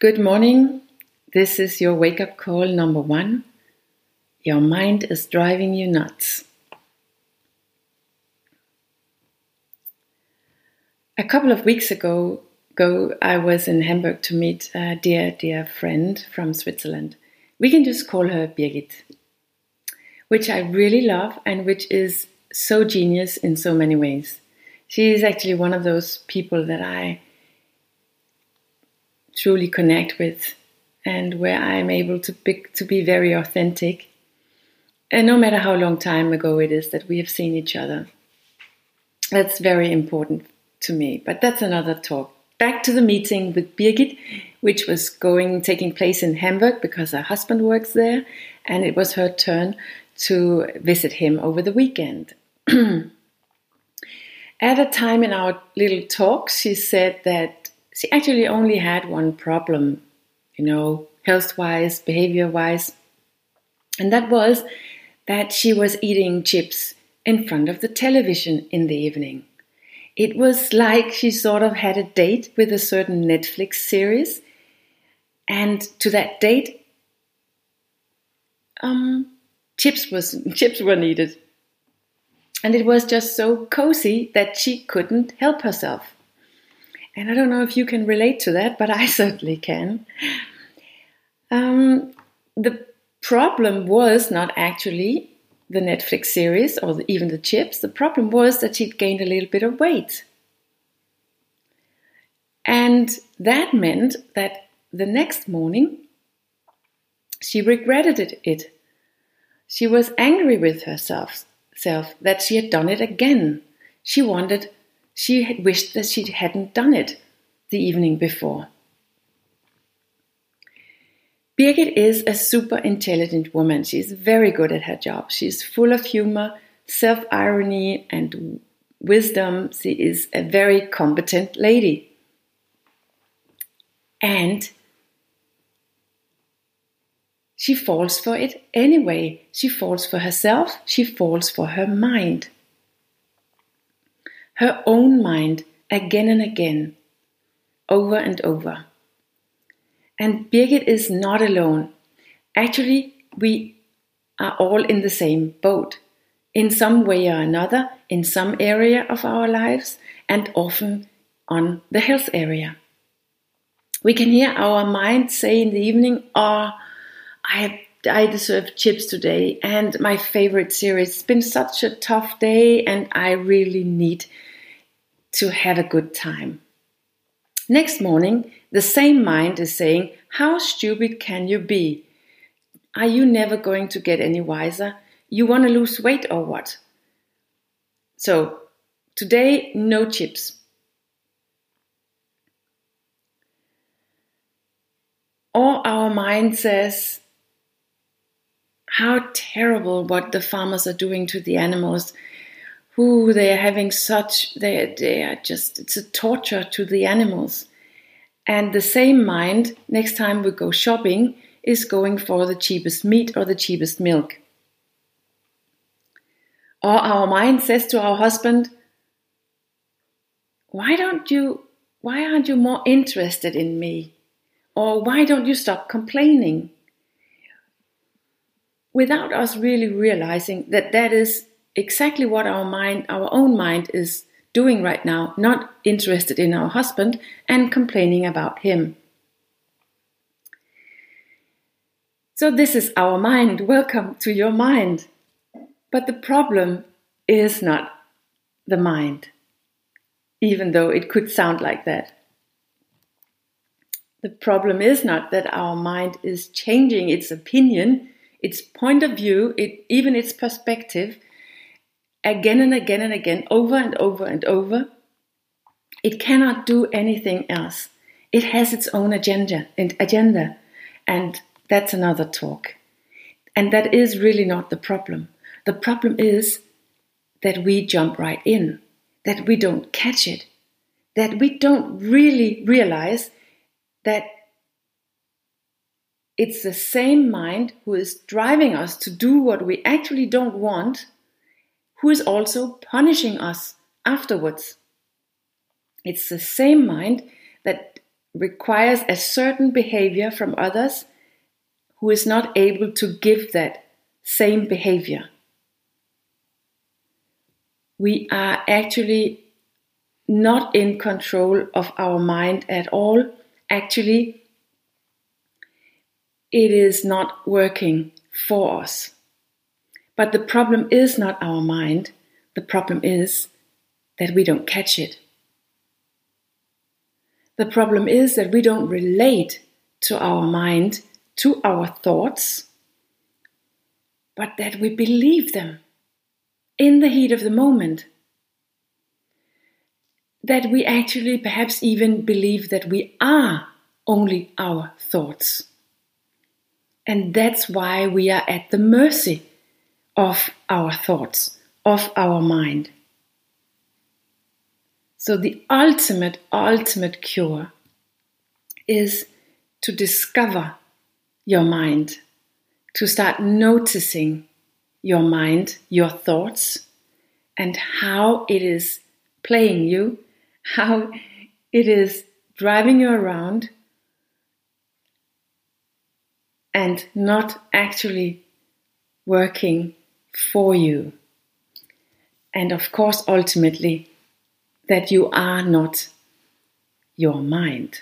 Good morning. This is your wake up call number one. Your mind is driving you nuts. A couple of weeks ago, ago, I was in Hamburg to meet a dear, dear friend from Switzerland. We can just call her Birgit, which I really love and which is so genius in so many ways. She is actually one of those people that I truly connect with and where I'm able to be, to be very authentic. And no matter how long time ago it is that we have seen each other, that's very important to me. But that's another talk. Back to the meeting with Birgit, which was going taking place in Hamburg because her husband works there, and it was her turn to visit him over the weekend. At a time in our little talk, she said that she actually only had one problem, you know, health wise, behavior wise, and that was that she was eating chips in front of the television in the evening. It was like she sort of had a date with a certain Netflix series, and to that date, um, chips was chips were needed, and it was just so cozy that she couldn't help herself. And I don't know if you can relate to that, but I certainly can. Um, the problem was not actually the Netflix series or the, even the chips. The problem was that she'd gained a little bit of weight. And that meant that the next morning she regretted it. She was angry with herself self, that she had done it again. She wanted she had wished that she hadn't done it the evening before. Birgit is a super intelligent woman. She's very good at her job. She's full of humor, self irony, and wisdom. She is a very competent lady. And she falls for it anyway. She falls for herself, she falls for her mind her own mind again and again, over and over. And Birgit is not alone. Actually, we are all in the same boat, in some way or another, in some area of our lives, and often on the health area. We can hear our mind say in the evening, Oh, I I deserve chips today, and my favorite series. It's been such a tough day, and I really need to have a good time. Next morning, the same mind is saying, How stupid can you be? Are you never going to get any wiser? You want to lose weight or what? So, today, no chips. Or our mind says, How terrible what the farmers are doing to the animals who they are having such they they are just it's a torture to the animals. And the same mind next time we go shopping is going for the cheapest meat or the cheapest milk. Or our mind says to our husband why don't you why aren't you more interested in me? Or why don't you stop complaining? Without us really realizing that that is exactly what our mind, our own mind is doing right now, not interested in our husband and complaining about him. So, this is our mind. Welcome to your mind. But the problem is not the mind, even though it could sound like that. The problem is not that our mind is changing its opinion, its point of view, it, even its perspective, again and again and again, over and over and over, it cannot do anything else. It has its own agenda and agenda, and that's another talk. And that is really not the problem. The problem is that we jump right in, that we don't catch it, that we don't really realize that it's the same mind who is driving us to do what we actually don't want who is also punishing us afterwards. It's the same mind that requires a certain behavior from others who is not able to give that same behavior. We are actually not in control of our mind at all. Actually, it is not working for us. But the problem is not our mind, the problem is that we don't catch it. The problem is that we don't relate to our mind, to our thoughts, but that we believe them in the heat of the moment. That we actually perhaps even believe that we are only our thoughts. And that's why we are at the mercy of our thoughts, of our mind. So, the ultimate, ultimate cure is to discover your mind, to start noticing your mind, your thoughts, and how it is playing you, how it is driving you around, and not actually working for you. And of course, ultimately, that you are not your mind.